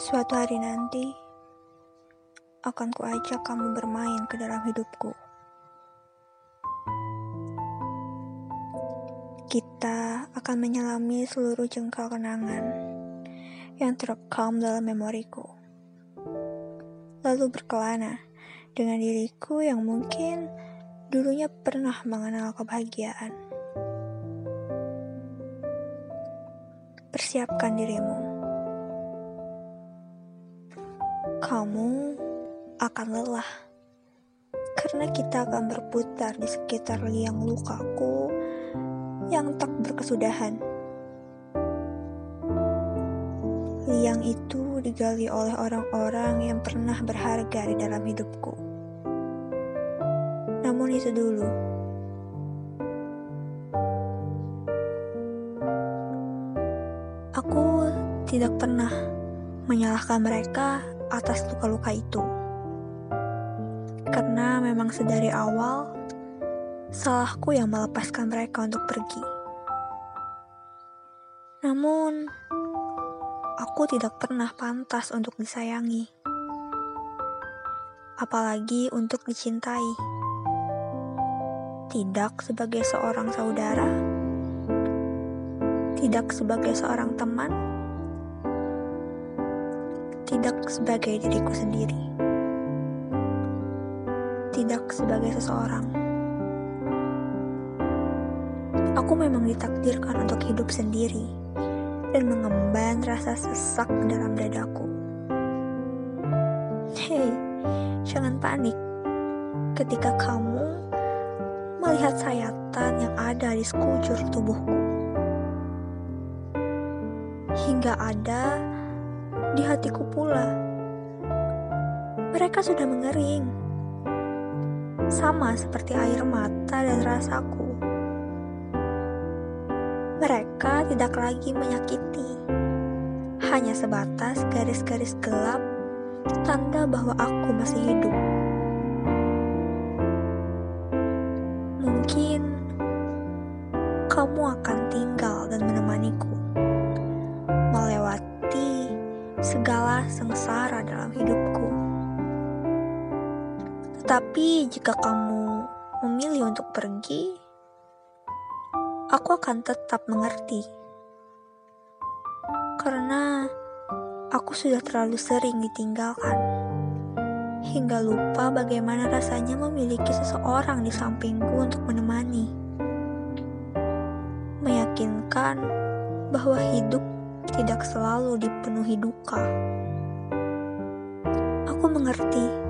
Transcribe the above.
Suatu hari nanti, akan kuajak kamu bermain ke dalam hidupku. Kita akan menyelami seluruh jengkal kenangan yang terekam dalam memoriku. Lalu berkelana dengan diriku yang mungkin dulunya pernah mengenal kebahagiaan. Persiapkan dirimu. Kamu akan lelah karena kita akan berputar di sekitar liang lukaku yang tak berkesudahan. Liang itu digali oleh orang-orang yang pernah berharga di dalam hidupku. Namun itu dulu. Aku tidak pernah menyalahkan mereka atas luka-luka itu. Karena memang sedari awal, salahku yang melepaskan mereka untuk pergi. Namun, aku tidak pernah pantas untuk disayangi. Apalagi untuk dicintai. Tidak sebagai seorang saudara, tidak sebagai seorang teman, tidak sebagai diriku sendiri, tidak sebagai seseorang. Aku memang ditakdirkan untuk hidup sendiri dan mengemban rasa sesak dalam dadaku. Hei, jangan panik ketika kamu melihat sayatan yang ada di sekujur tubuhku. Hingga ada di hatiku pula. Mereka sudah mengering. Sama seperti air mata dan rasaku. Mereka tidak lagi menyakiti. Hanya sebatas garis-garis gelap tanda bahwa aku masih hidup. Mungkin kamu akan tinggal dan menemaniku segala sengsara dalam hidupku. Tetapi jika kamu memilih untuk pergi, aku akan tetap mengerti. Karena aku sudah terlalu sering ditinggalkan. Hingga lupa bagaimana rasanya memiliki seseorang di sampingku untuk menemani. Meyakinkan bahwa hidup tidak selalu dipenuhi duka. Aku mengerti